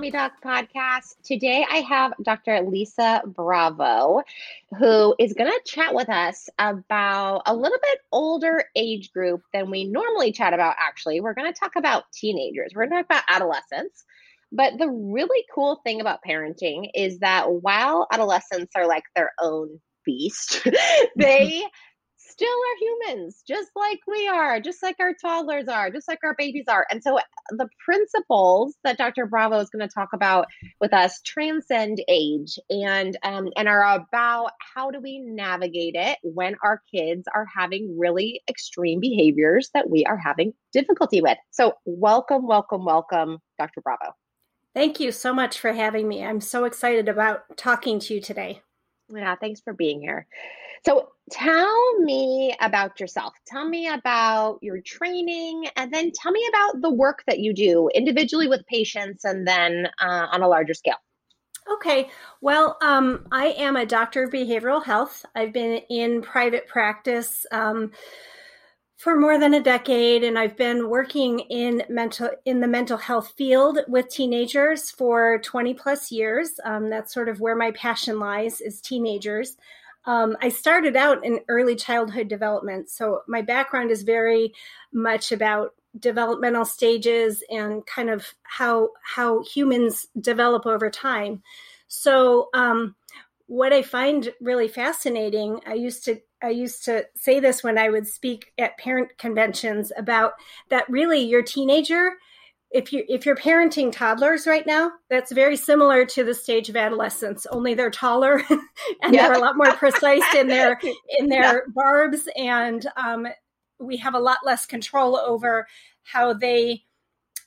Mommy Doc podcast. Today I have Dr. Lisa Bravo, who is going to chat with us about a little bit older age group than we normally chat about, actually. We're going to talk about teenagers, we're going to talk about adolescents. But the really cool thing about parenting is that while adolescents are like their own beast, they still are humans, just like we are, just like our toddlers are, just like our babies are. And so the principles that Dr. Bravo is going to talk about with us transcend age and um, and are about how do we navigate it when our kids are having really extreme behaviors that we are having difficulty with. So welcome, welcome, welcome, Dr. Bravo. Thank you so much for having me. I'm so excited about talking to you today. Yeah, thanks for being here. So, tell me about yourself. Tell me about your training, and then tell me about the work that you do individually with patients and then uh, on a larger scale. Okay. Well, um, I am a doctor of behavioral health. I've been in private practice. Um, for more than a decade and I've been working in mental in the mental health field with teenagers for 20 plus years. Um, that's sort of where my passion lies is teenagers. Um, I started out in early childhood development, so my background is very much about developmental stages and kind of how how humans develop over time. So um, what I find really fascinating, I used to I used to say this when I would speak at parent conventions about that really your teenager if you if you're parenting toddlers right now, that's very similar to the stage of adolescence. Only they're taller and they're a lot more precise in their in their barbs, and um, we have a lot less control over how they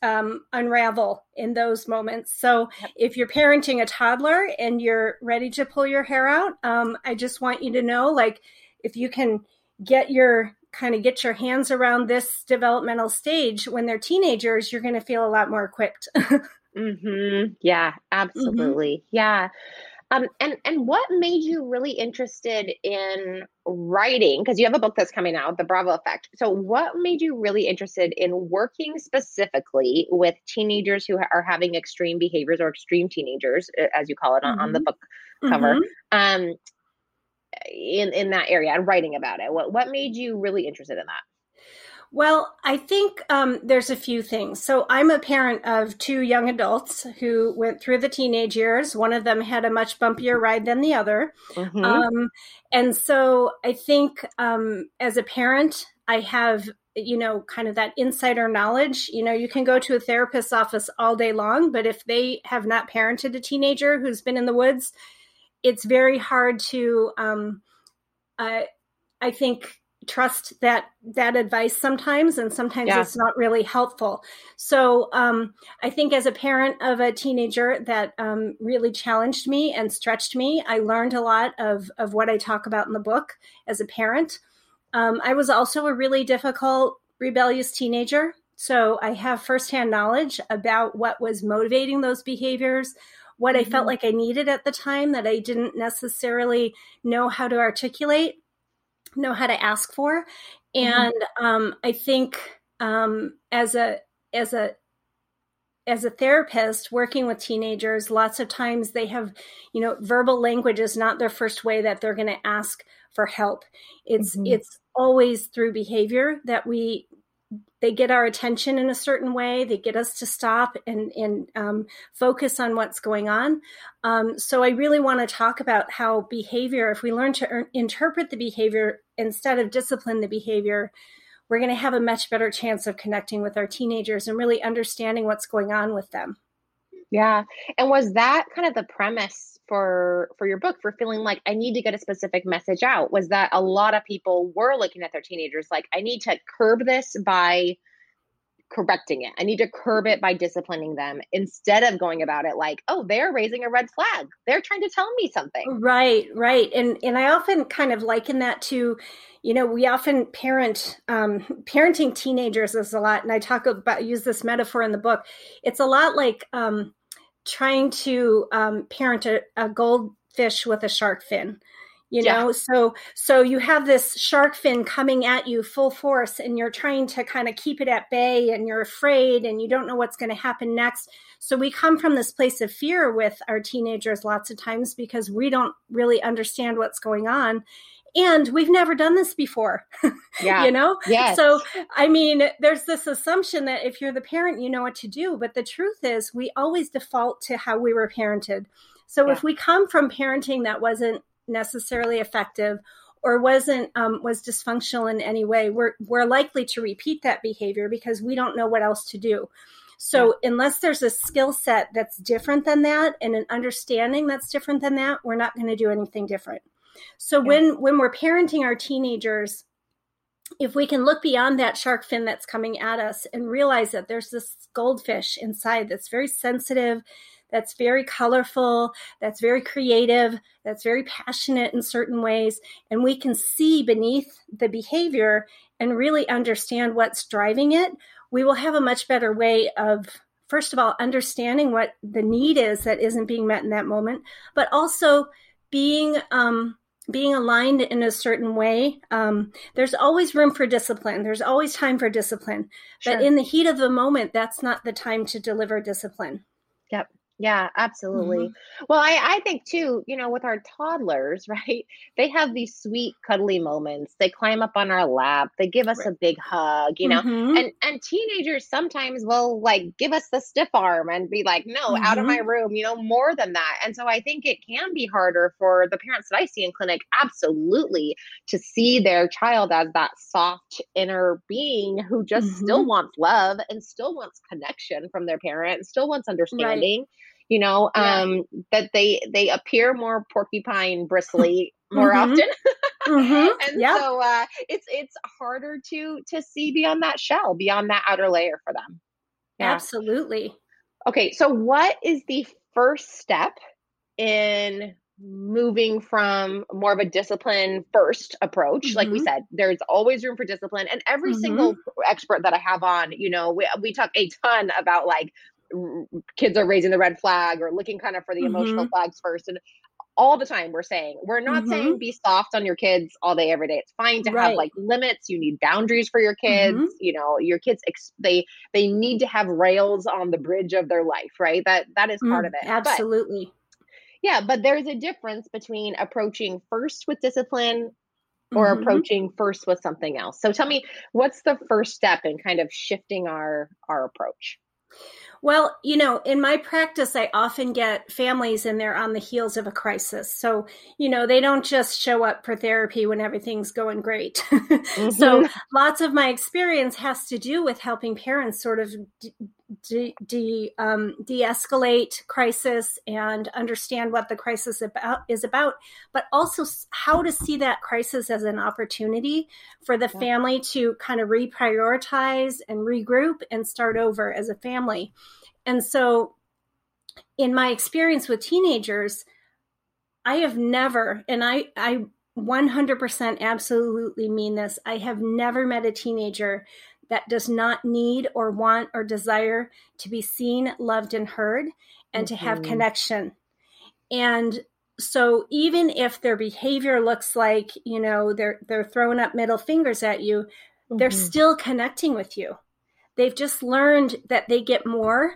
um, unravel in those moments. So if you're parenting a toddler and you're ready to pull your hair out, um, I just want you to know, like, if you can get your kind of get your hands around this developmental stage when they're teenagers, you're going to feel a lot more equipped. mm-hmm. Yeah, mm-hmm. absolutely. Mm-hmm. Yeah. Um, and and what made you really interested in writing? Because you have a book that's coming out, The Bravo Effect. So, what made you really interested in working specifically with teenagers who are having extreme behaviors or extreme teenagers, as you call it on, mm-hmm. on the mm-hmm. book cover? Mm-hmm. Um, in in that area and writing about it? What what made you really interested in that? Well, I think um, there's a few things. So I'm a parent of two young adults who went through the teenage years. One of them had a much bumpier ride than the other, mm-hmm. um, and so I think um, as a parent, I have you know kind of that insider knowledge you know you can go to a therapist's office all day long but if they have not parented a teenager who's been in the woods it's very hard to um, uh, i think trust that that advice sometimes and sometimes yeah. it's not really helpful so um, i think as a parent of a teenager that um, really challenged me and stretched me i learned a lot of of what i talk about in the book as a parent um, i was also a really difficult rebellious teenager so i have firsthand knowledge about what was motivating those behaviors what mm-hmm. I felt mm-hmm. like I needed at the time that I didn't necessarily know how to articulate, know how to ask for. Mm-hmm. And mm-hmm. um, I think um, as a as a as a therapist working with teenagers, lots of times they have, you know, verbal language is not their first way that they're going to ask for help. It's mm-hmm. it's always through behavior that we they get our attention in a certain way. They get us to stop and, and um, focus on what's going on. Um, so I really want to talk about how behavior, if we learn to er- interpret the behavior instead of discipline the behavior, we're going to have a much better chance of connecting with our teenagers and really understanding what's going on with them. Yeah. And was that kind of the premise for for your book for feeling like I need to get a specific message out? Was that a lot of people were looking at their teenagers like I need to curb this by correcting it. I need to curb it by disciplining them instead of going about it like, oh, they're raising a red flag. They're trying to tell me something. Right, right. And and I often kind of liken that to, you know, we often parent um parenting teenagers is a lot and I talk about use this metaphor in the book. It's a lot like um trying to um parent a, a goldfish with a shark fin you know? Yeah. so so you have this shark fin coming at you full force and you're trying to kind of keep it at bay and you're afraid and you don't know what's going to happen next. So we come from this place of fear with our teenagers lots of times because we don't really understand what's going on and we've never done this before yeah you know yes. so i mean there's this assumption that if you're the parent you know what to do but the truth is we always default to how we were parented so yeah. if we come from parenting that wasn't necessarily effective or wasn't um, was dysfunctional in any way we're we're likely to repeat that behavior because we don't know what else to do so yeah. unless there's a skill set that's different than that and an understanding that's different than that we're not going to do anything different so yeah. when when we're parenting our teenagers if we can look beyond that shark fin that's coming at us and realize that there's this goldfish inside that's very sensitive that's very colorful, that's very creative, that's very passionate in certain ways. And we can see beneath the behavior and really understand what's driving it. We will have a much better way of first of all understanding what the need is that isn't being met in that moment but also being um, being aligned in a certain way um, there's always room for discipline. There's always time for discipline. Sure. but in the heat of the moment that's not the time to deliver discipline. Yep yeah, absolutely. Mm-hmm. Well, I, I think too, you know, with our toddlers, right? They have these sweet, cuddly moments. They climb up on our lap. They give us right. a big hug, you know. Mm-hmm. And and teenagers sometimes will like give us the stiff arm and be like, "No, mm-hmm. out of my mm-hmm. room," you know, more than that. And so I think it can be harder for the parents that I see in clinic, absolutely, to see their child as that soft inner being who just still mm-hmm. wants love and still wants connection from their parent, still wants understanding. Right you know yeah. um that they they appear more porcupine bristly more mm-hmm. often mm-hmm. and yep. so uh it's it's harder to to see beyond that shell beyond that outer layer for them yeah. absolutely okay so what is the first step in moving from more of a discipline first approach mm-hmm. like we mm-hmm. said there's always room for discipline and every mm-hmm. single expert that i have on you know we, we talk a ton about like kids are raising the red flag or looking kind of for the mm-hmm. emotional flags first and all the time we're saying we're not mm-hmm. saying be soft on your kids all day every day it's fine to right. have like limits you need boundaries for your kids mm-hmm. you know your kids ex- they they need to have rails on the bridge of their life right that that is part mm, of it absolutely but, yeah but there's a difference between approaching first with discipline or mm-hmm. approaching first with something else so tell me what's the first step in kind of shifting our our approach well, you know, in my practice, I often get families and they're on the heels of a crisis. So, you know, they don't just show up for therapy when everything's going great. mm-hmm. So, lots of my experience has to do with helping parents sort of de, de, um, de-escalate crisis and understand what the crisis about is about, but also how to see that crisis as an opportunity for the yeah. family to kind of reprioritize and regroup and start over as a family. And so, in my experience with teenagers, I have never, and I, I 100% absolutely mean this, I have never met a teenager that does not need or want or desire to be seen, loved, and heard, and mm-hmm. to have mm-hmm. connection. And so even if their behavior looks like, you know, they're they're throwing up middle fingers at you, mm-hmm. they're still connecting with you. They've just learned that they get more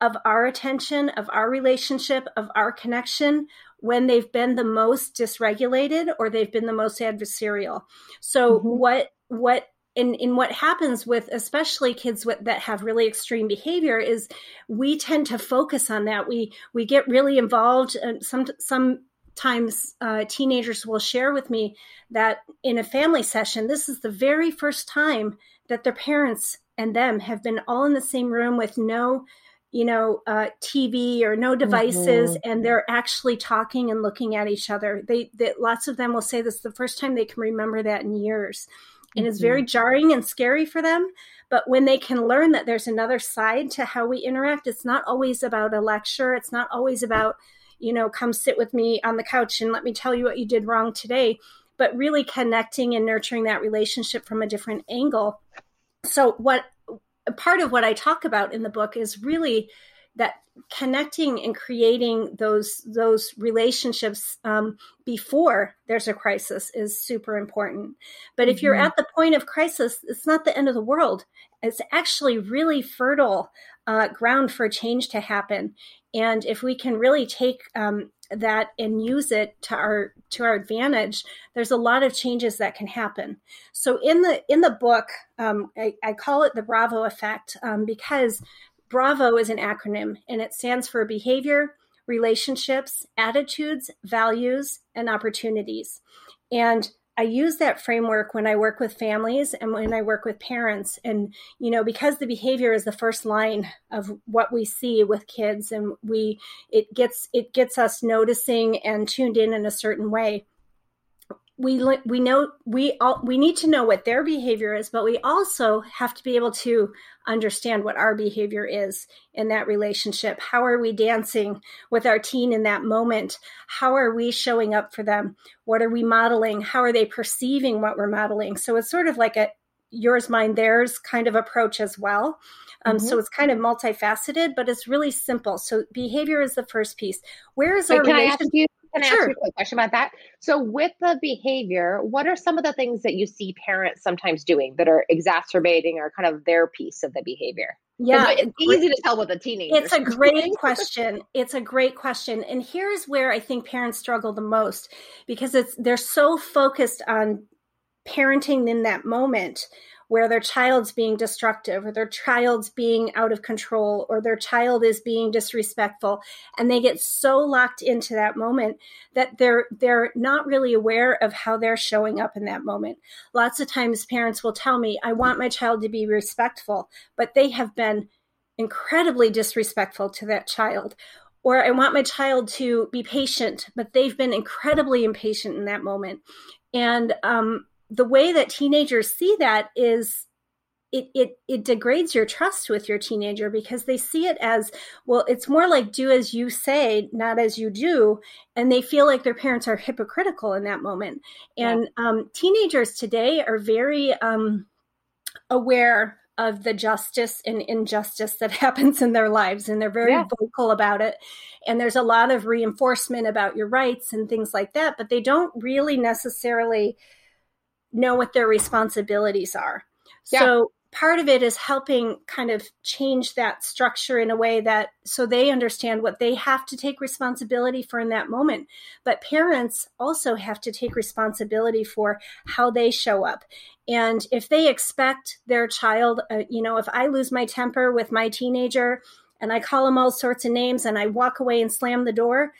of our attention, of our relationship, of our connection when they've been the most dysregulated or they've been the most adversarial. So mm-hmm. what what in, in what happens with especially kids with, that have really extreme behavior is we tend to focus on that. We we get really involved. And some sometimes uh, teenagers will share with me that in a family session, this is the very first time that their parents and them have been all in the same room with no you know uh, tv or no devices mm-hmm. and they're actually talking and looking at each other they, they lots of them will say this is the first time they can remember that in years and mm-hmm. it's very jarring and scary for them but when they can learn that there's another side to how we interact it's not always about a lecture it's not always about you know come sit with me on the couch and let me tell you what you did wrong today but really connecting and nurturing that relationship from a different angle so what part of what I talk about in the book is really that connecting and creating those those relationships um, before there's a crisis is super important. But if mm-hmm. you're at the point of crisis, it's not the end of the world. It's actually really fertile uh, ground for change to happen. And if we can really take um, that and use it to our to our advantage there's a lot of changes that can happen so in the in the book um, I, I, call it the bravo effect um, because bravo is an acronym and it stands for behavior relationships attitudes values and opportunities and I use that framework when I work with families and when I work with parents. And, you know, because the behavior is the first line of what we see with kids and we, it gets, it gets us noticing and tuned in in a certain way we we know we all we need to know what their behavior is but we also have to be able to understand what our behavior is in that relationship. How are we dancing with our teen in that moment? How are we showing up for them? What are we modeling? How are they perceiving what we're modeling? So it's sort of like a yours mine theirs kind of approach as well. Um, mm-hmm. so it's kind of multifaceted but it's really simple. So behavior is the first piece. Where is our relationship can I sure. ask you a quick question about that? So, with the behavior, what are some of the things that you see parents sometimes doing that are exacerbating or kind of their piece of the behavior? Yeah, it's easy to tell with a teenager. It's a great question. It's a great question, and here's where I think parents struggle the most because it's they're so focused on parenting in that moment where their child's being destructive or their child's being out of control or their child is being disrespectful. And they get so locked into that moment that they're they're not really aware of how they're showing up in that moment. Lots of times parents will tell me i want my child to be respectful but they have been incredibly disrespectful to that child. Or I want my child to be patient, but they've been incredibly impatient in that moment. And um, the way that teenagers see that is it, it it degrades your trust with your teenager because they see it as well it's more like do as you say not as you do and they feel like their parents are hypocritical in that moment and yeah. um, teenagers today are very um, aware of the justice and injustice that happens in their lives and they're very yeah. vocal about it and there's a lot of reinforcement about your rights and things like that but they don't really necessarily know what their responsibilities are. Yeah. So part of it is helping kind of change that structure in a way that so they understand what they have to take responsibility for in that moment but parents also have to take responsibility for how they show up and if they expect their child uh, you know if i lose my temper with my teenager and i call them all sorts of names and i walk away and slam the door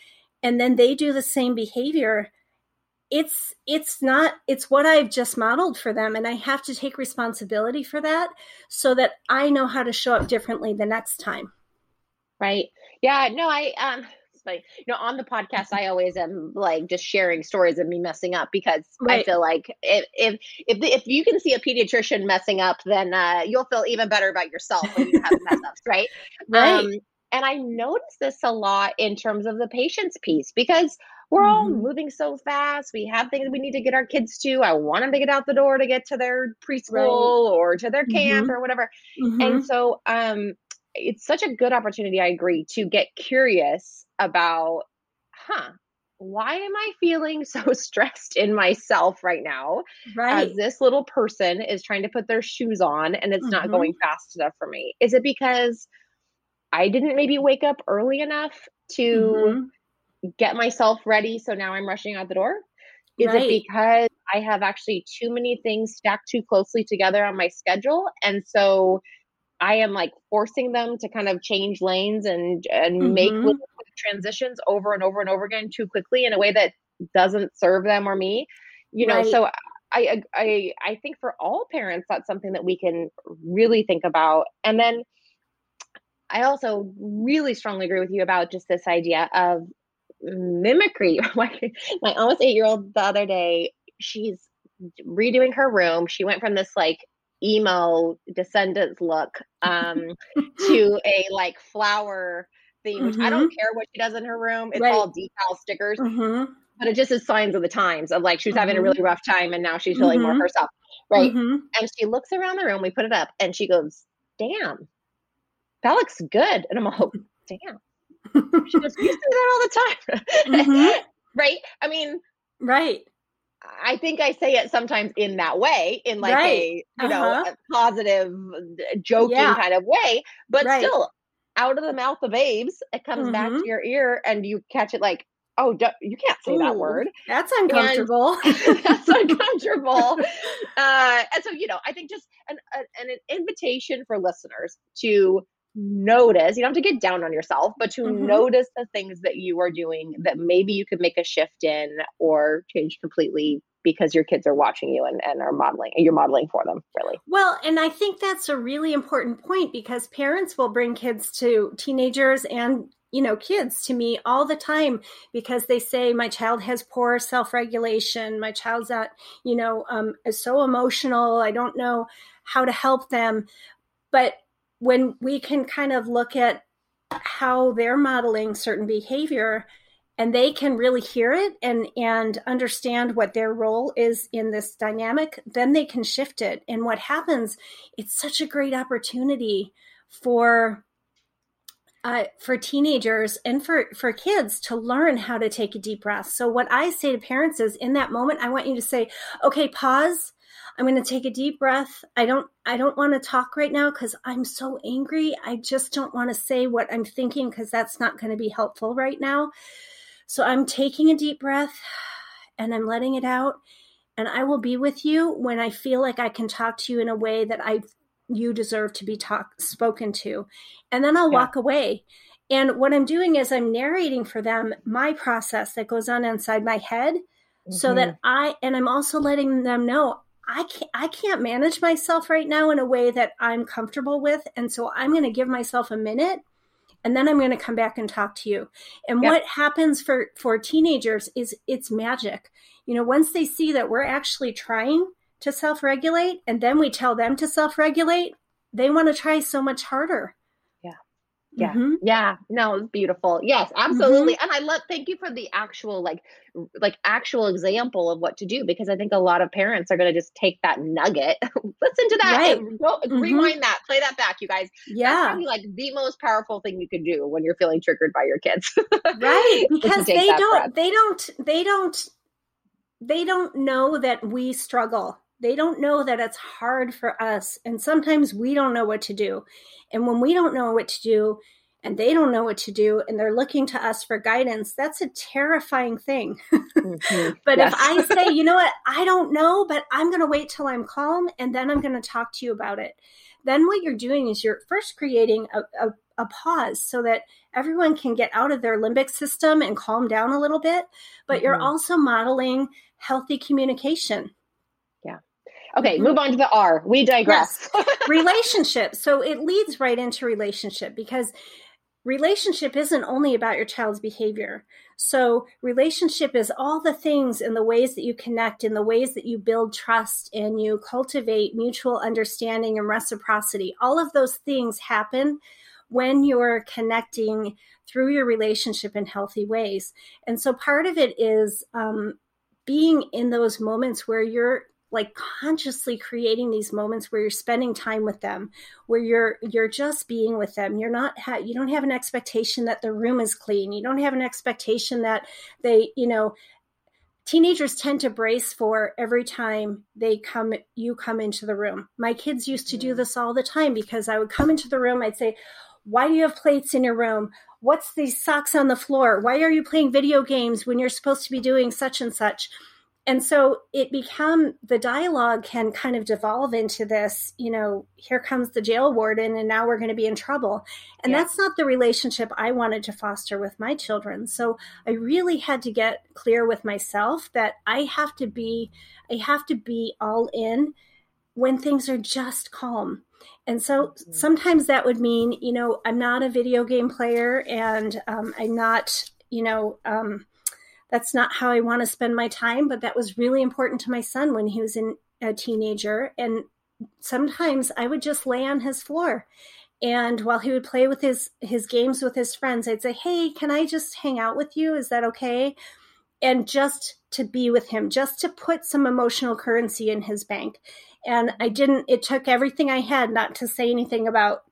and then they do the same behavior it's it's not it's what I've just modeled for them and I have to take responsibility for that so that I know how to show up differently the next time. Right. Yeah, no, I um like you know on the podcast I always am like just sharing stories of me messing up because right. I feel like if if if, if you can see a pediatrician messing up then uh, you'll feel even better about yourself when you have mess ups, right? Right. Um, and I notice this a lot in terms of the patience piece because we're mm-hmm. all moving so fast. We have things we need to get our kids to. I want them to get out the door to get to their preschool right. or to their camp mm-hmm. or whatever. Mm-hmm. And so um it's such a good opportunity, I agree, to get curious about, huh, why am I feeling so stressed in myself right now? Right. As this little person is trying to put their shoes on and it's not mm-hmm. going fast enough for me. Is it because I didn't maybe wake up early enough to mm-hmm get myself ready so now i'm rushing out the door is right. it because i have actually too many things stacked too closely together on my schedule and so i am like forcing them to kind of change lanes and and mm-hmm. make transitions over and over and over again too quickly in a way that doesn't serve them or me you know right. so I, I i think for all parents that's something that we can really think about and then I also really strongly agree with you about just this idea of mimicry. my, my almost eight year old the other day, she's redoing her room. She went from this like emo descendants look um to a like flower theme, which mm-hmm. I don't care what she does in her room. It's right. all decal stickers. Mm-hmm. But it just is signs of the times of like she was mm-hmm. having a mm-hmm. really rough time and now she's feeling more mm-hmm. herself. Right. Mm-hmm. And she looks around the room, we put it up, and she goes, Damn, that looks good. And I'm like, damn. She goes, You say that all the time. right? I mean, right. I think I say it sometimes in that way, in like right. a you know uh-huh. a positive, joking yeah. kind of way, but right. still out of the mouth of babes, it comes mm-hmm. back to your ear, and you catch it like, oh, you can't say Ooh, that word. That's uncomfortable. that's uncomfortable. uh, and so you know, I think just an, an an invitation for listeners to notice you don't have to get down on yourself but to mm-hmm. notice the things that you are doing that maybe you could make a shift in or change completely because your kids are watching you and, and are modeling you're modeling for them really. Well and i think that's a really important point because parents will bring kids to teenagers and you know kids to me all the time because they say my child has poor self-regulation. My child's at you know um, is so emotional. I don't know how to help them. But when we can kind of look at how they're modeling certain behavior and they can really hear it and and understand what their role is in this dynamic then they can shift it. And what happens it's such a great opportunity for uh, for teenagers and for for kids to learn how to take a deep breath. So what i say to parents is in that moment i want you to say okay pause I'm going to take a deep breath. I don't I don't want to talk right now cuz I'm so angry. I just don't want to say what I'm thinking cuz that's not going to be helpful right now. So I'm taking a deep breath and I'm letting it out and I will be with you when I feel like I can talk to you in a way that I you deserve to be talked spoken to. And then I'll yeah. walk away. And what I'm doing is I'm narrating for them my process that goes on inside my head mm-hmm. so that mm-hmm. I and I'm also letting them know I can't I can't manage myself right now in a way that I'm comfortable with and so I'm going to give myself a minute and then I'm going to come back and talk to you. And yep. what happens for for teenagers is it's magic. You know, once they see that we're actually trying to self-regulate and then we tell them to self-regulate, they want to try so much harder. Yeah. Mm-hmm. Yeah. No, it's beautiful. Yes, absolutely. Mm-hmm. And I love thank you for the actual like like actual example of what to do because I think a lot of parents are going to just take that nugget, listen to that, right. go, mm-hmm. rewind that, play that back, you guys. Yeah. That's like the most powerful thing you can do when you're feeling triggered by your kids. right. Because they don't breath. they don't they don't they don't know that we struggle they don't know that it's hard for us. And sometimes we don't know what to do. And when we don't know what to do, and they don't know what to do, and they're looking to us for guidance, that's a terrifying thing. Mm-hmm. but if I say, you know what, I don't know, but I'm going to wait till I'm calm and then I'm going to talk to you about it, then what you're doing is you're first creating a, a a pause so that everyone can get out of their limbic system and calm down a little bit. But mm-hmm. you're also modeling healthy communication. Okay, mm-hmm. move on to the R. We digress. Yes. relationship. So it leads right into relationship because relationship isn't only about your child's behavior. So relationship is all the things and the ways that you connect and the ways that you build trust and you cultivate mutual understanding and reciprocity. All of those things happen when you're connecting through your relationship in healthy ways. And so part of it is um, being in those moments where you're like consciously creating these moments where you're spending time with them where you're you're just being with them. You're not ha- you don't have an expectation that the room is clean. You don't have an expectation that they you know teenagers tend to brace for every time they come you come into the room. My kids used to do mm-hmm. this all the time because i would come into the room i'd say why do you have plates in your room? What's these socks on the floor? Why are you playing video games when you're supposed to be doing such and such and so it become the dialogue can kind of devolve into this you know here comes the jail warden and now we're going to be in trouble and yeah. that's not the relationship i wanted to foster with my children so i really had to get clear with myself that i have to be i have to be all in when things are just calm. And so mm-hmm. sometimes that would mean, you know, I'm not a video game player and um, I'm not, you know, um, that's not how I want to spend my time. But that was really important to my son when he was in a teenager. And sometimes I would just lay on his floor. And while he would play with his his games with his friends, I'd say, "Hey, can I just hang out with you? Is that okay?" And just to be with him, just to put some emotional currency in his bank. And I didn't, it took everything I had not to say anything about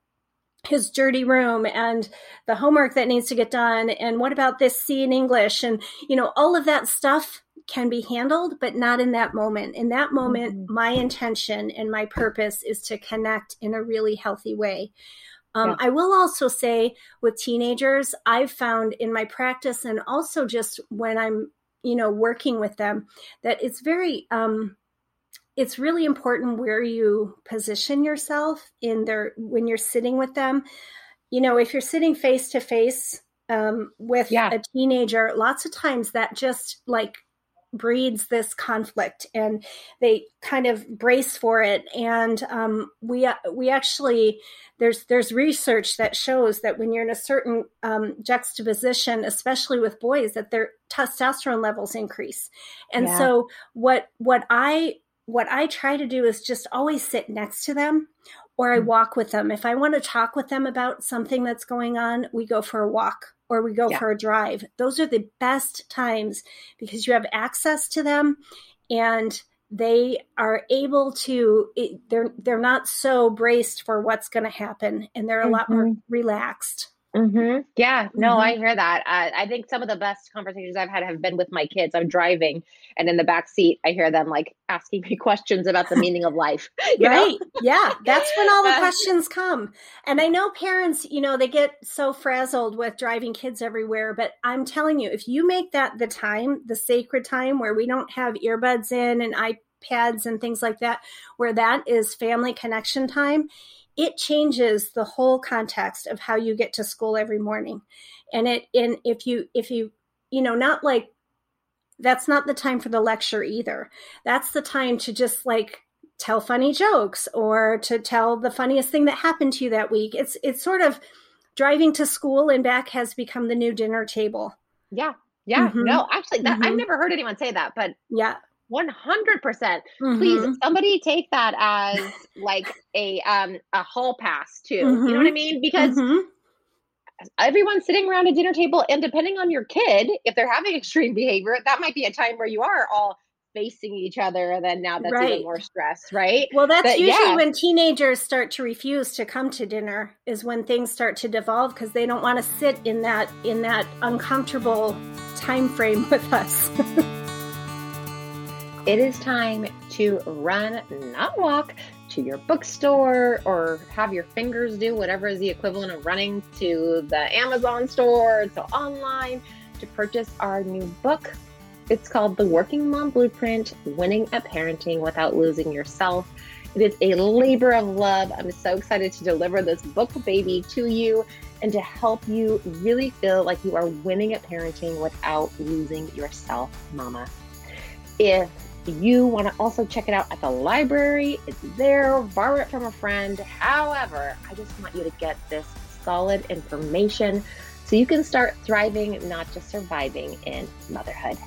his dirty room and the homework that needs to get done and what about this C in English and you know all of that stuff can be handled but not in that moment in that moment mm-hmm. my intention and my purpose is to connect in a really healthy way um, yeah. I will also say with teenagers, I've found in my practice and also just when I'm, you know, working with them, that it's very um, it's really important where you position yourself in their when you're sitting with them you know if you're sitting face to face with yeah. a teenager lots of times that just like breeds this conflict and they kind of brace for it and um, we we actually there's there's research that shows that when you're in a certain um, juxtaposition especially with boys that their testosterone levels increase and yeah. so what what i what I try to do is just always sit next to them or I mm. walk with them. If I want to talk with them about something that's going on, we go for a walk or we go yeah. for a drive. Those are the best times because you have access to them and they are able to they're they're not so braced for what's going to happen and they're a mm-hmm. lot more mm-hmm. relaxed. Mm-hmm. Yeah, no, mm-hmm. I hear that. Uh, I think some of the best conversations I've had have been with my kids. I'm driving, and in the back seat, I hear them like asking me questions about the meaning of life. right? yeah, that's when all the questions come. And I know parents, you know, they get so frazzled with driving kids everywhere. But I'm telling you, if you make that the time, the sacred time where we don't have earbuds in and iPads and things like that, where that is family connection time it changes the whole context of how you get to school every morning. And it and if you if you you know not like that's not the time for the lecture either. That's the time to just like tell funny jokes or to tell the funniest thing that happened to you that week. It's it's sort of driving to school and back has become the new dinner table. Yeah. Yeah. Mm-hmm. no actually that, mm-hmm. i've never heard anyone say that but yeah 100%. percent mm hmm Please somebody take that as like a um a hall pass too. Mm-hmm. You know what I mm-hmm. mean? Because mm-hmm. everyone's sitting around a dinner table and depending on your kid, if they're having extreme behavior, that might be a time where you are all facing each other and then now that's right. even more stress, right? Well, that's but, usually yeah. when teenagers start to refuse to come to dinner is when things start to devolve because they don't want to sit in that in that uncomfortable time frame with us. it is time to run, not walk, to your bookstore or have your fingers do whatever is the equivalent of running to the Amazon store, to online to purchase our new book. It's called The Working Mom Blueprint Winning at Parenting Without Losing Yourself. It is a labor of love. I'm so excited to deliver this book baby to you and to help you really feel like you are winning at parenting without losing yourself, mama. If you want to also check it out at the library, it's there, borrow it from a friend. However, I just want you to get this solid information so you can start thriving, not just surviving in motherhood.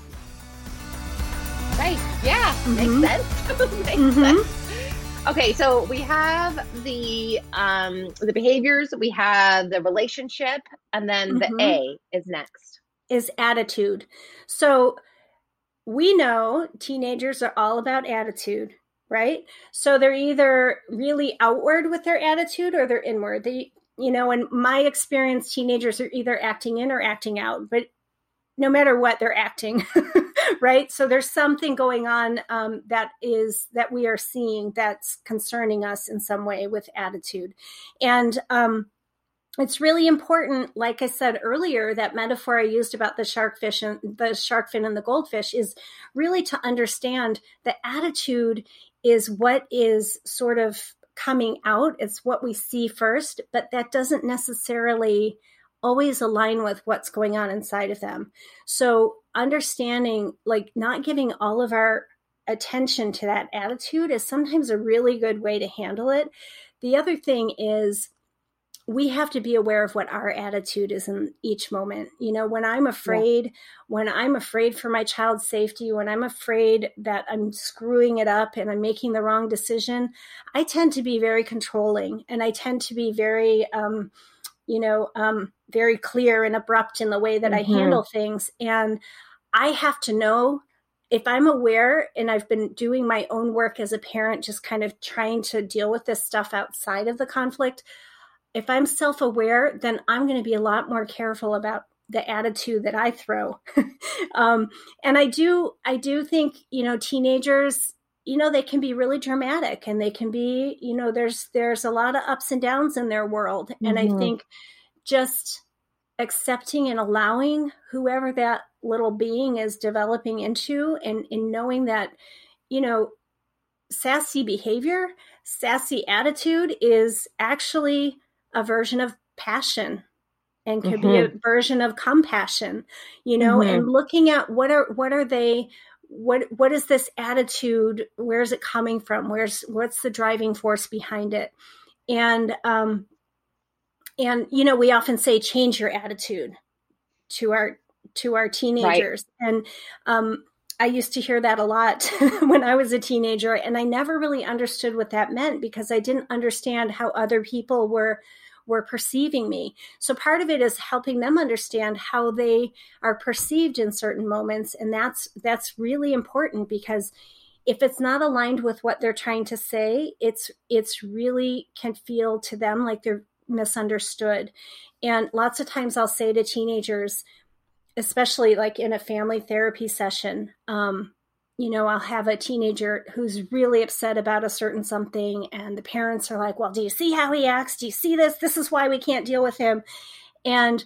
Right. Yeah. Mm-hmm. Makes sense. makes mm-hmm. sense. Okay, so we have the um the behaviors, we have the relationship, and then mm-hmm. the A is next. Is attitude. So we know teenagers are all about attitude, right? So they're either really outward with their attitude or they're inward. They, you know, in my experience, teenagers are either acting in or acting out, but no matter what, they're acting, right? So there's something going on um, that is that we are seeing that's concerning us in some way with attitude, and um, it's really important like i said earlier that metaphor i used about the sharkfish and the shark fin and the goldfish is really to understand the attitude is what is sort of coming out it's what we see first but that doesn't necessarily always align with what's going on inside of them so understanding like not giving all of our attention to that attitude is sometimes a really good way to handle it. The other thing is we have to be aware of what our attitude is in each moment. You know, when I'm afraid, yeah. when I'm afraid for my child's safety, when I'm afraid that I'm screwing it up and I'm making the wrong decision, I tend to be very controlling and I tend to be very, um, you know, um, very clear and abrupt in the way that mm-hmm. I handle things. And I have to know if I'm aware and I've been doing my own work as a parent, just kind of trying to deal with this stuff outside of the conflict, if I'm self aware, then I'm going to be a lot more careful about the attitude that I throw. um, and I do, I do think, you know, teenagers, you know, they can be really dramatic and they can be, you know, there's, there's a lot of ups and downs in their world. Mm-hmm. And I mm-hmm. think just accepting and allowing whoever that little being is developing into and, and knowing that, you know, sassy behavior, sassy attitude is actually a version of passion and could mm-hmm. be a mm-hmm. version of compassion you know mm-hmm. and looking at what are what are they what what is this attitude where is it coming from where's what's the driving force behind it and um and you know we often say change your attitude to our to our teenagers right. and um I used to hear that a lot when I was a teenager, and I never really understood what that meant because I didn't understand how other people were were perceiving me. So part of it is helping them understand how they are perceived in certain moments, and that's that's really important because if it's not aligned with what they're trying to say, it's it's really can feel to them like they're misunderstood. And lots of times I'll say to teenagers, especially like in a family therapy session, um, you know, I'll have a teenager who's really upset about a certain something, and the parents are like, Well, do you see how he acts? Do you see this? This is why we can't deal with him. And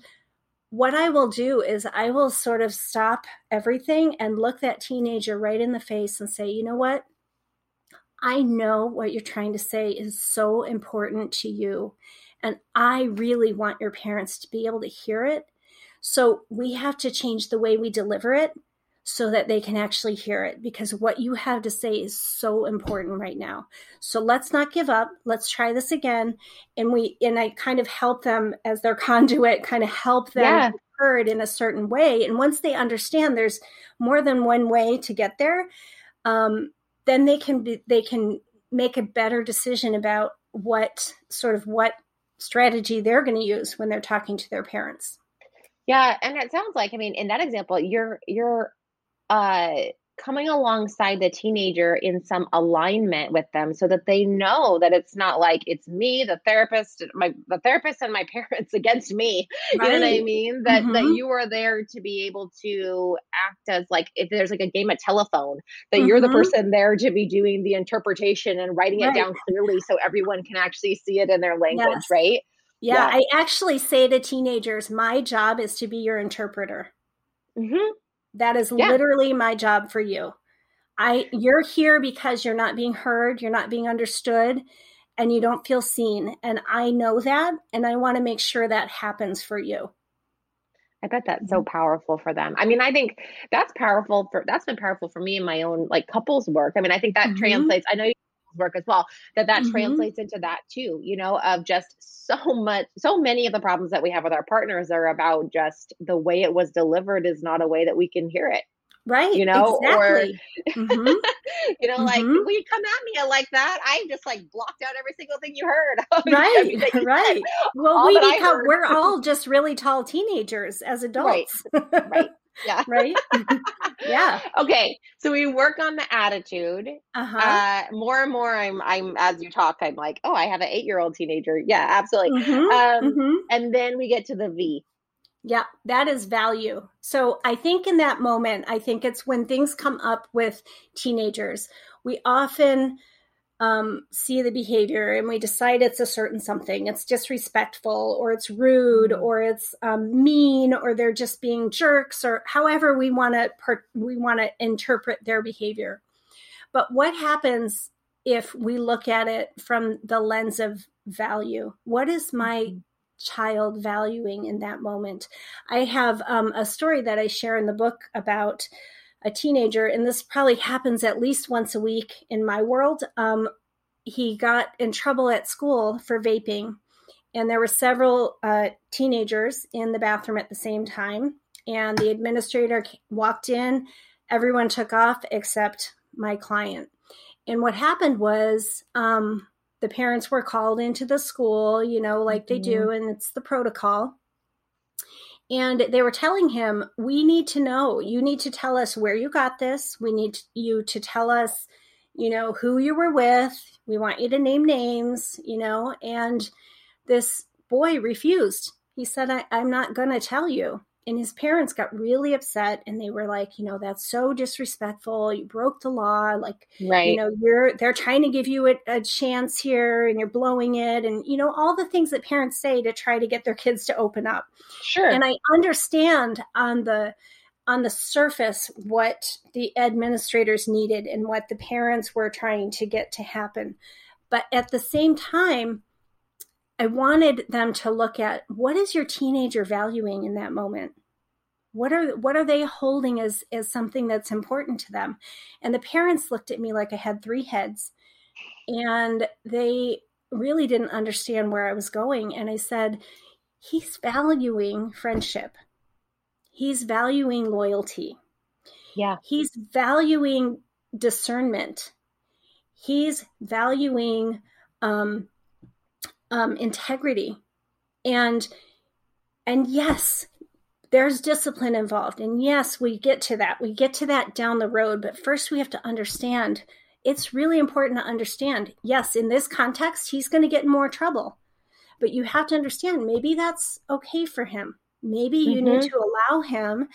what I will do is I will sort of stop everything and look that teenager right in the face and say, You know what? I know what you're trying to say is so important to you. And I really want your parents to be able to hear it. So we have to change the way we deliver it so that they can actually hear it because what you have to say is so important right now. So let's not give up. Let's try this again. And we and I kind of help them as their conduit, kind of help them yeah. heard in a certain way. And once they understand there's more than one way to get there, um, then they can be, they can make a better decision about what sort of what strategy they're going to use when they're talking to their parents. Yeah, and it sounds like I mean in that example you're you're uh, coming alongside the teenager in some alignment with them so that they know that it's not like it's me the therapist my the therapist and my parents against me right. you know what i mean that mm-hmm. that you are there to be able to act as like if there's like a game of telephone that mm-hmm. you're the mm-hmm. person there to be doing the interpretation and writing right. it down clearly so everyone can actually see it in their language yes. right yeah, yeah, I actually say to teenagers, my job is to be your interpreter. Mm-hmm. That is yeah. literally my job for you. I you're here because you're not being heard, you're not being understood, and you don't feel seen. And I know that, and I want to make sure that happens for you. I bet that's so mm-hmm. powerful for them. I mean, I think that's powerful for that's been powerful for me in my own like couples work. I mean, I think that mm-hmm. translates. I know you work as well that that mm-hmm. translates into that too you know of just so much so many of the problems that we have with our partners are about just the way it was delivered is not a way that we can hear it right you know exactly. or mm-hmm. you know mm-hmm. like when you come at me like that i just like blocked out every single thing you heard right right well we become we're all just really tall teenagers as adults right, right. Yeah. Right? yeah. Okay. So we work on the attitude. Uh-huh. Uh, more and more I'm I'm as you talk, I'm like, oh, I have an eight year old teenager. Yeah, absolutely. Mm-hmm. Um, mm-hmm. and then we get to the V. Yeah, that is value. So I think in that moment, I think it's when things come up with teenagers, we often um, see the behavior and we decide it's a certain something, it's disrespectful or it's rude mm-hmm. or it's um, mean or they're just being jerks or however we want to per- we want to interpret their behavior. But what happens if we look at it from the lens of value? What is my mm-hmm. child valuing in that moment? I have um, a story that I share in the book about a teenager, and this probably happens at least once a week in my world. Um, he got in trouble at school for vaping, and there were several uh, teenagers in the bathroom at the same time. And the administrator walked in, everyone took off except my client. And what happened was um, the parents were called into the school, you know, like they do, mm-hmm. and it's the protocol. And they were telling him, We need to know. You need to tell us where you got this. We need you to tell us, you know, who you were with. We want you to name names, you know. And this boy refused. He said, I, am not going to tell you and his parents got really upset and they were like you know that's so disrespectful. You broke the law. Like right. you know you're they're trying to give you a, a, chance here and you're blowing it and you know all the things that parents say to try to get their kids to open up. Sure. And i understand on the on the surface what the administrators needed and what the parents were trying to get to happen. But at the same time I wanted them to look at what is your teenager valuing in that moment? What are what are they holding as as something that's important to them? And the parents looked at me like I had three heads. And they really didn't understand where I was going and I said he's valuing friendship. He's valuing loyalty. Yeah. He's valuing discernment. He's valuing um, um, integrity. And and yes there's discipline involved. And yes we get to that. We get to that down the road. But first we have to understand. It's really important to understand. Yes in this context he's going to get in more trouble. But you have to understand maybe that's okay for him. Maybe you mm-hmm. need to allow him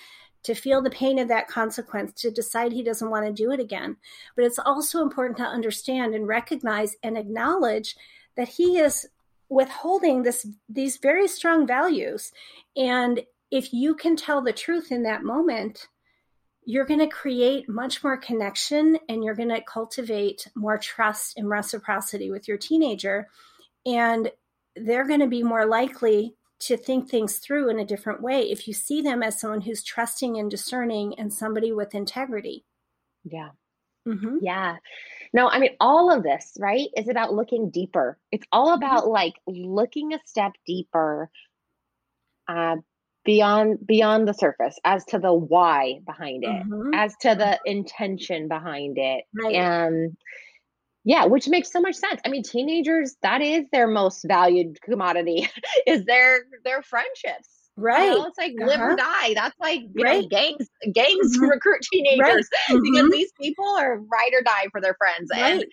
to feel the pain of that consequence to decide he doesn't want to do it again. But it's also important to understand and recognize and acknowledge that he is withholding this these very strong values. And if you can tell the truth in that moment you're going to create much more connection and you're going to cultivate more trust and reciprocity with your teenager. And they're going to be more likely to think things through in a different way if you see them as someone who's trusting and discerning and somebody with integrity. Yeah mm-hmm. yeah no, I mean, all of this, right, is about looking deeper. It's all mm-hmm. about like looking a step deeper uh, beyond beyond the surface as to the why behind it, mm-hmm. as to the mm-hmm. intention behind it. Right. And yeah, which makes so much sense. I mean, teenagers, that is their most valued commodity, is their their friendships Right. You know, it's like uh-huh. live or die. That's like right. know, gangs gangs mm-hmm. recruit teenagers right. because mm-hmm. these people are ride or die for their friends. Right. And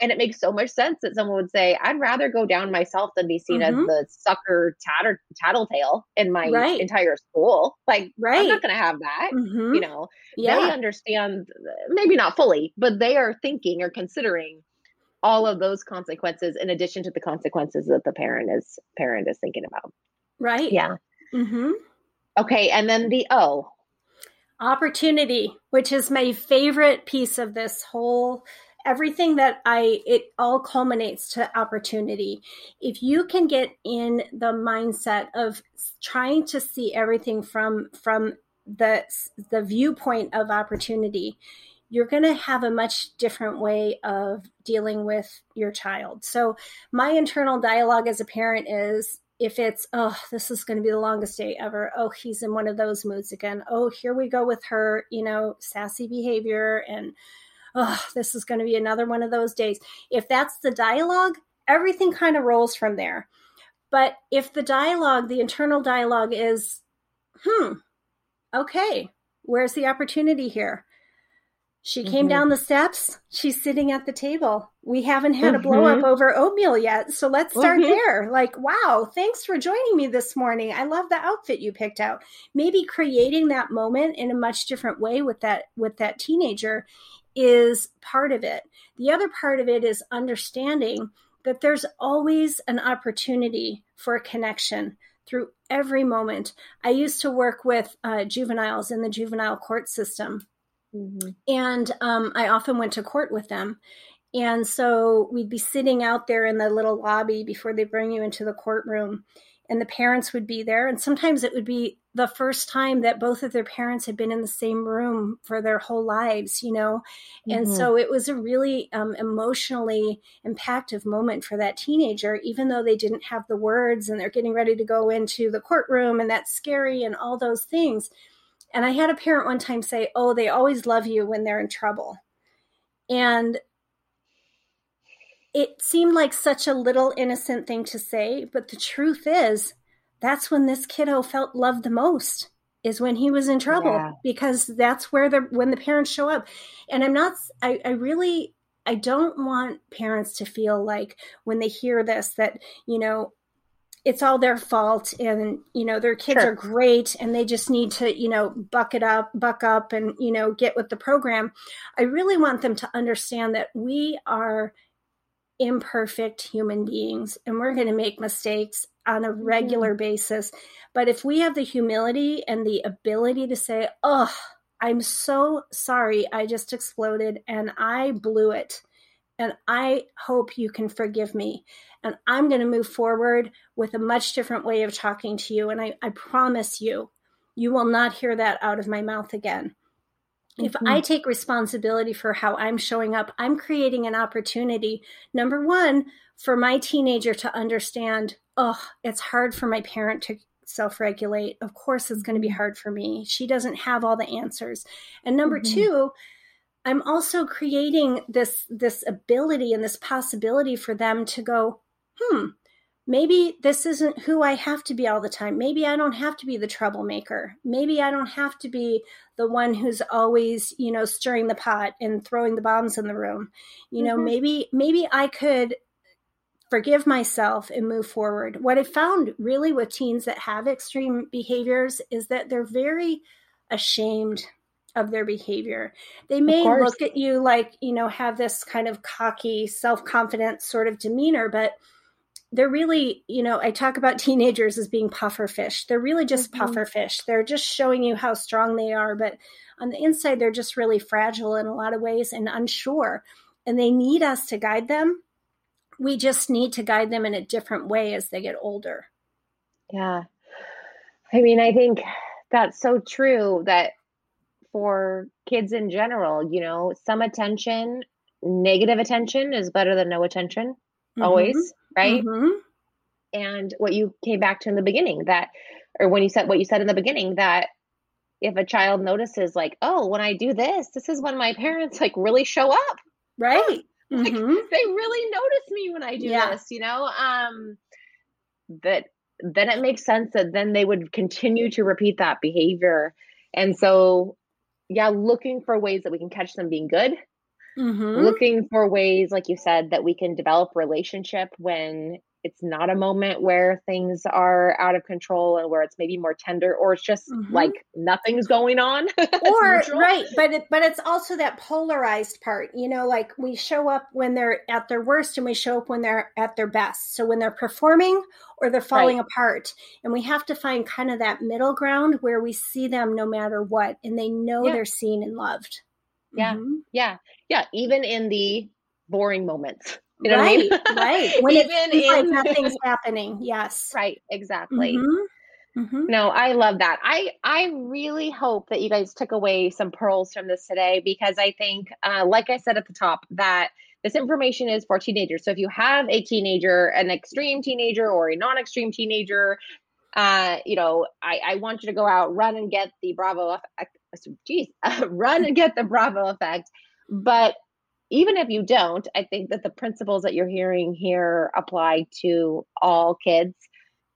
and it makes so much sense that someone would say, I'd rather go down myself than be seen mm-hmm. as the sucker tatter tattletale in my entire school. Like right. I'm not gonna have that. Mm-hmm. You know, yeah. they understand maybe not fully, but they are thinking or considering all of those consequences in addition to the consequences that the parent is parent is thinking about. Right. Yeah. Mm-hmm. Okay, and then the O. Opportunity, which is my favorite piece of this whole everything that I it all culminates to opportunity. If you can get in the mindset of trying to see everything from from the the viewpoint of opportunity, you're going to have a much different way of dealing with your child. So my internal dialogue as a parent is if it's oh this is going to be the longest day ever. Oh he's in one of those moods again. Oh here we go with her you know sassy behavior and oh this is going to be another one of those days. If that's the dialogue everything kind of rolls from there. But if the dialogue the internal dialogue is hmm okay where's the opportunity here she came mm-hmm. down the steps. She's sitting at the table. We haven't had mm-hmm. a blow up over oatmeal yet. So let's start mm-hmm. there. Like, wow, thanks for joining me this morning. I love the outfit you picked out. Maybe creating that moment in a much different way with that with that teenager is part of it. The other part of it is understanding that there's always an opportunity for a connection through every moment. I used to work with uh, juveniles in the juvenile court system Mm-hmm. And um, I often went to court with them. And so we'd be sitting out there in the little lobby before they bring you into the courtroom, and the parents would be there. And sometimes it would be the first time that both of their parents had been in the same room for their whole lives, you know? And mm-hmm. so it was a really um, emotionally impactful moment for that teenager, even though they didn't have the words and they're getting ready to go into the courtroom and that's scary and all those things. And I had a parent one time say, Oh, they always love you when they're in trouble. And it seemed like such a little innocent thing to say, but the truth is, that's when this kiddo felt loved the most is when he was in trouble yeah. because that's where the when the parents show up and i'm not I, I really i don't want parents to feel like when they hear this that you know it's all their fault and you know their kids sure. are great and they just need to you know buck it up buck up and you know get with the program i really want them to understand that we are imperfect human beings and we're going to make mistakes on a mm-hmm. regular mm-hmm. basis. But if we have the humility and the ability to say, oh, I'm so sorry, I just exploded and I blew it. And I hope you can forgive me. And I'm going to move forward with a much different way of talking to you. And I, I promise you, you will not hear that out of my mouth again. If mm-hmm. I take responsibility for how I'm showing up, I'm creating an opportunity, number one, for my teenager to understand, oh, it's hard for my parent to self regulate. Of course, it's going to be mm-hmm. hard for me. She doesn't have all the answers. And number mm-hmm. two, I'm also creating this this ability and this possibility for them to go, hmm, maybe this isn't who I have to be all the time. Maybe I don't have to be the troublemaker. Maybe I don't have to be the one who's always, you know, stirring the pot and throwing the bombs in the room. You know, mm-hmm. maybe maybe I could forgive myself and move forward. What I found really with teens that have extreme behaviors is that they're very ashamed of their behavior. They may look at you like, you know, have this kind of cocky, self-confident sort of demeanor, but they're really, you know, I talk about teenagers as being puffer fish. They're really just mm-hmm. puffer fish. They're just showing you how strong they are, but on the inside, they're just really fragile in a lot of ways and unsure. And they need us to guide them. We just need to guide them in a different way as they get older. Yeah. I mean, I think that's so true that for kids in general, you know, some attention, negative attention is better than no attention, mm-hmm. always right? Mm-hmm. And what you came back to in the beginning that, or when you said what you said in the beginning that if a child notices like, oh, when I do this, this is when my parents like really show up, right? Like, mm-hmm. they really notice me when I do yeah. this, you know. Um, that then it makes sense that then they would continue to repeat that behavior, and so yeah, looking for ways that we can catch them being good Mm-hmm. Looking for ways, like you said, that we can develop relationship when it's not a moment where things are out of control and where it's maybe more tender or it's just mm-hmm. like nothing's going on or right but it, but it's also that polarized part you know like we show up when they're at their worst and we show up when they're at their best so when they're performing or they're falling right. apart and we have to find kind of that middle ground where we see them no matter what and they know yeah. they're seen and loved yeah. Mm-hmm. Yeah. Yeah. Even in the boring moments. You know right, what I mean? right. When Even in, like nothing's happening. Yes. Right. Exactly. Mm-hmm. Mm-hmm. No, I love that. I I really hope that you guys took away some pearls from this today because I think, uh, like I said at the top, that this information is for teenagers. So if you have a teenager, an extreme teenager or a non-extreme teenager, uh, you know, I, I want you to go out, run and get the Bravo geez, run and get the Bravo effect. But even if you don't, I think that the principles that you're hearing here apply to all kids.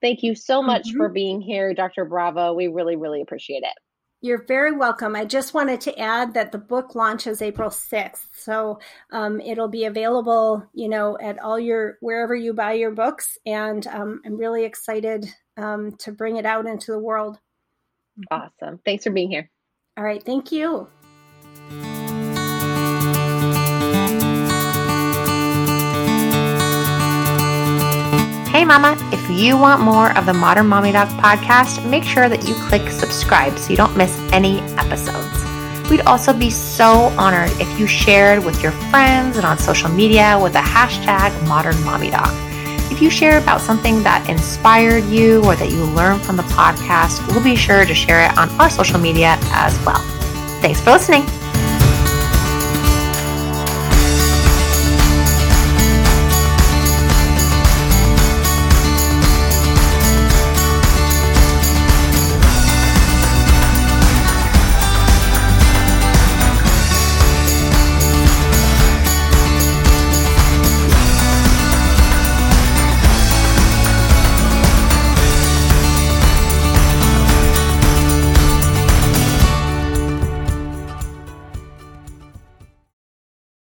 Thank you so much mm-hmm. for being here, Dr. Bravo. We really, really appreciate it. You're very welcome. I just wanted to add that the book launches April 6th. So um, it'll be available, you know, at all your, wherever you buy your books. And um, I'm really excited um, to bring it out into the world. Awesome. Thanks for being here. All right. Thank you. Hey, Mama, if you want more of the Modern Mommy Doc podcast, make sure that you click subscribe so you don't miss any episodes. We'd also be so honored if you shared with your friends and on social media with the hashtag Modern Mommy Doc. If you share about something that inspired you or that you learned from the podcast, we'll be sure to share it on our social media as well. Thanks for listening.